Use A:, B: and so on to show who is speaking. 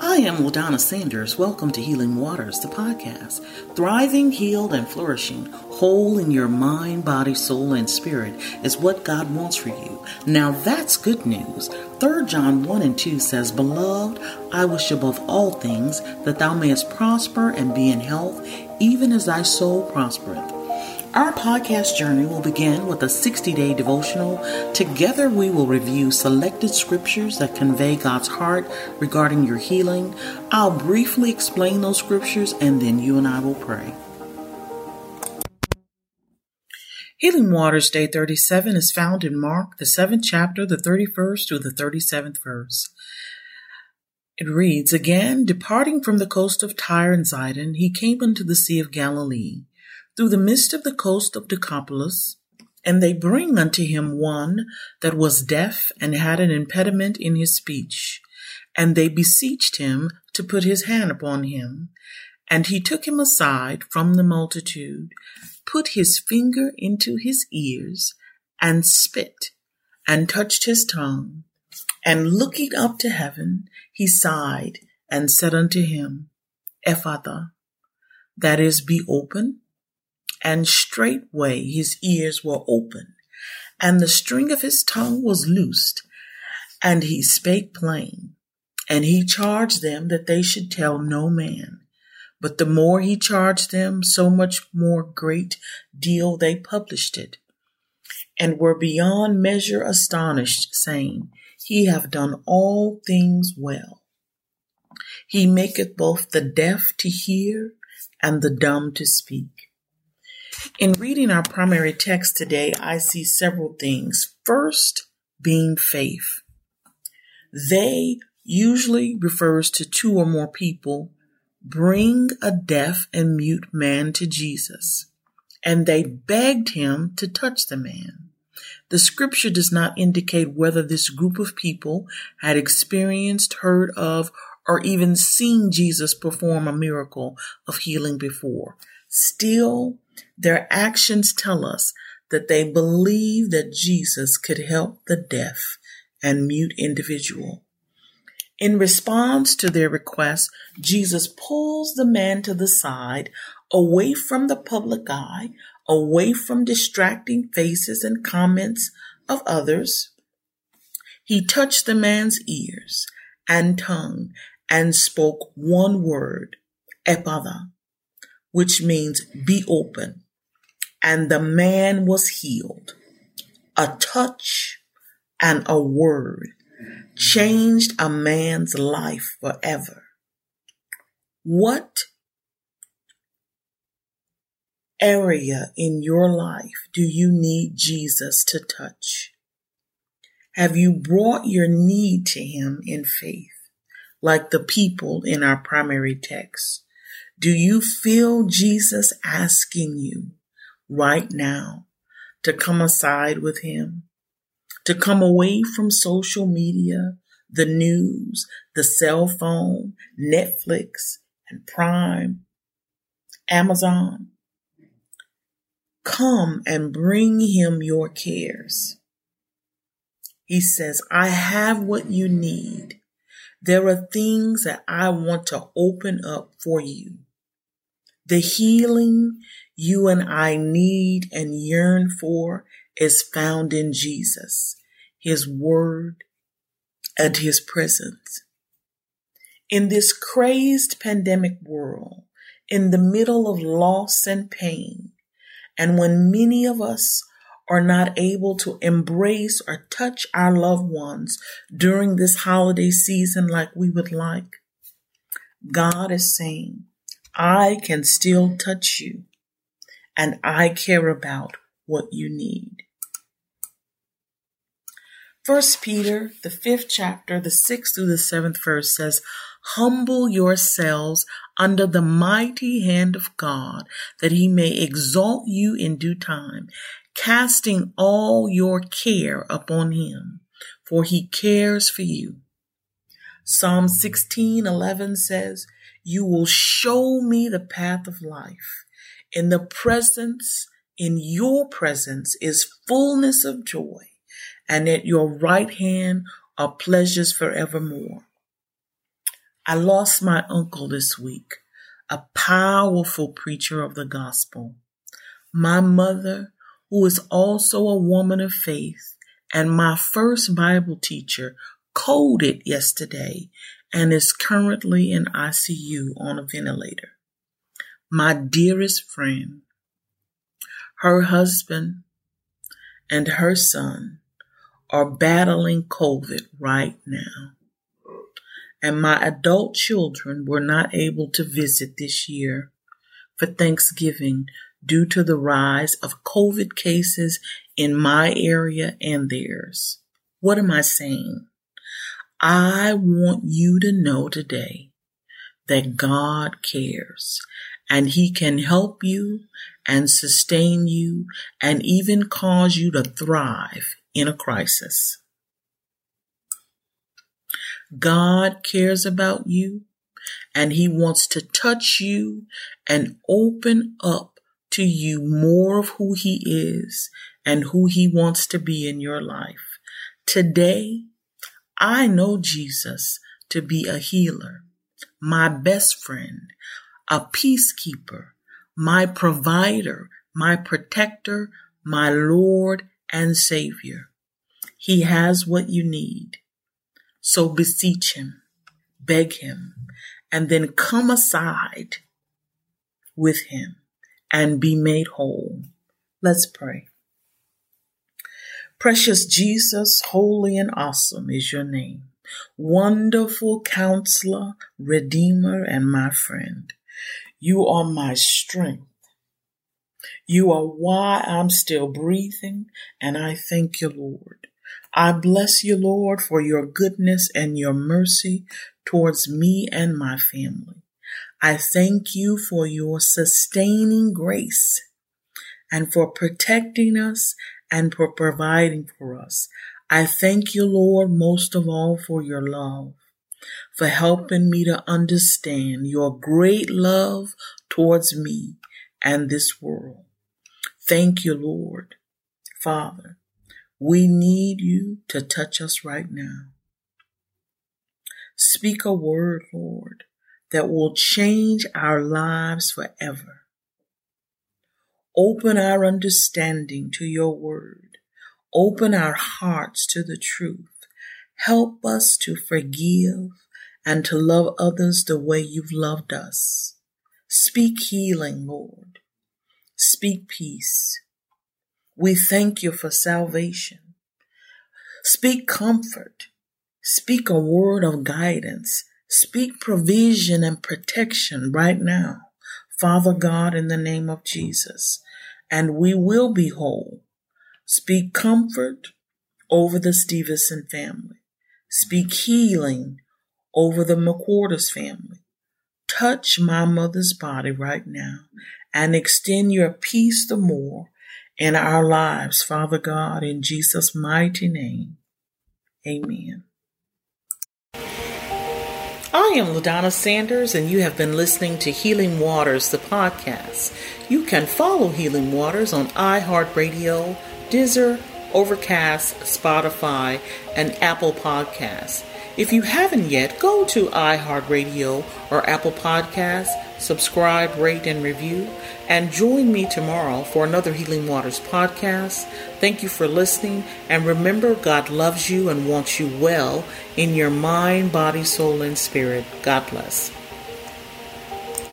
A: I am LaDonna Sanders. Welcome to Healing Waters, the podcast. Thriving, healed, and flourishing, whole in your mind, body, soul, and spirit is what God wants for you. Now that's good news. 3 John 1 and 2 says, Beloved, I wish above all things that thou mayest prosper and be in health, even as thy soul prospereth. Our podcast journey will begin with a 60 day devotional. Together, we will review selected scriptures that convey God's heart regarding your healing. I'll briefly explain those scriptures and then you and I will pray. Healing Waters Day 37 is found in Mark, the 7th chapter, the 31st to the 37th verse. It reads Again, departing from the coast of Tyre and Zidon, he came unto the Sea of Galilee through the midst of the coast of Decapolis, and they bring unto him one that was deaf and had an impediment in his speech. And they beseeched him to put his hand upon him. And he took him aside from the multitude, put his finger into his ears, and spit, and touched his tongue. And looking up to heaven, he sighed, and said unto him, Ephphatha, that is, be open. And straightway his ears were open, and the string of his tongue was loosed, and he spake plain. And he charged them that they should tell no man. But the more he charged them, so much more great deal they published it, and were beyond measure astonished, saying, He hath done all things well. He maketh both the deaf to hear and the dumb to speak. In reading our primary text today, I see several things. First, being faith. They usually refers to two or more people bring a deaf and mute man to Jesus, and they begged him to touch the man. The scripture does not indicate whether this group of people had experienced, heard of, or even seen Jesus perform a miracle of healing before. Still, their actions tell us that they believe that Jesus could help the deaf and mute individual. In response to their request, Jesus pulls the man to the side, away from the public eye, away from distracting faces and comments of others. He touched the man's ears and tongue and spoke one word, Ephphatha, which means be open. And the man was healed. A touch and a word changed a man's life forever. What area in your life do you need Jesus to touch? Have you brought your need to Him in faith, like the people in our primary text? Do you feel Jesus asking you right now to come aside with Him, to come away from social media, the news, the cell phone, Netflix, and Prime, Amazon? Come and bring Him your cares. He says, I have what you need. There are things that I want to open up for you. The healing you and I need and yearn for is found in Jesus, His Word, and His presence. In this crazed pandemic world, in the middle of loss and pain, and when many of us are not able to embrace or touch our loved ones during this holiday season like we would like, God is saying, I can still touch you and I care about what you need. First Peter, the fifth chapter, the sixth through the seventh verse says, Humble yourselves under the mighty hand of God, that he may exalt you in due time, casting all your care upon him, for he cares for you. Psalm 16, 11 says, you will show me the path of life. In the presence, in your presence is fullness of joy, and at your right hand are pleasures forevermore. I lost my uncle this week, a powerful preacher of the gospel. My mother, who is also a woman of faith and my first Bible teacher, coded yesterday and is currently in ICU on a ventilator. My dearest friend, her husband, and her son are battling COVID right now and my adult children were not able to visit this year for Thanksgiving due to the rise of COVID cases in my area and theirs. What am I saying? I want you to know today that God cares and He can help you and sustain you and even cause you to thrive in a crisis. God cares about you and he wants to touch you and open up to you more of who he is and who he wants to be in your life. Today, I know Jesus to be a healer, my best friend, a peacekeeper, my provider, my protector, my Lord and Savior. He has what you need. So beseech him, beg him, and then come aside with him and be made whole. Let's pray. Precious Jesus, holy and awesome is your name. Wonderful counselor, redeemer, and my friend. You are my strength. You are why I'm still breathing, and I thank you, Lord. I bless you, Lord, for your goodness and your mercy towards me and my family. I thank you for your sustaining grace and for protecting us and for providing for us. I thank you, Lord, most of all for your love, for helping me to understand your great love towards me and this world. Thank you, Lord. Father, we need you to touch us right now. Speak a word, Lord, that will change our lives forever. Open our understanding to your word. Open our hearts to the truth. Help us to forgive and to love others the way you've loved us. Speak healing, Lord. Speak peace. We thank you for salvation. Speak comfort. Speak a word of guidance. Speak provision and protection right now, Father God, in the name of Jesus. And we will be whole. Speak comfort over the Stevenson family. Speak healing over the McQuarters family. Touch my mother's body right now and extend your peace the more in our lives, Father God, in Jesus' mighty name. Amen. I am LaDonna Sanders, and you have been listening to Healing Waters, the podcast. You can follow Healing Waters on iHeartRadio, Deezer, Overcast, Spotify, and Apple Podcasts. If you haven't yet, go to iHeartRadio or Apple Podcasts, subscribe, rate, and review, and join me tomorrow for another Healing Waters podcast. Thank you for listening, and remember, God loves you and wants you well in your mind, body, soul, and spirit. God bless.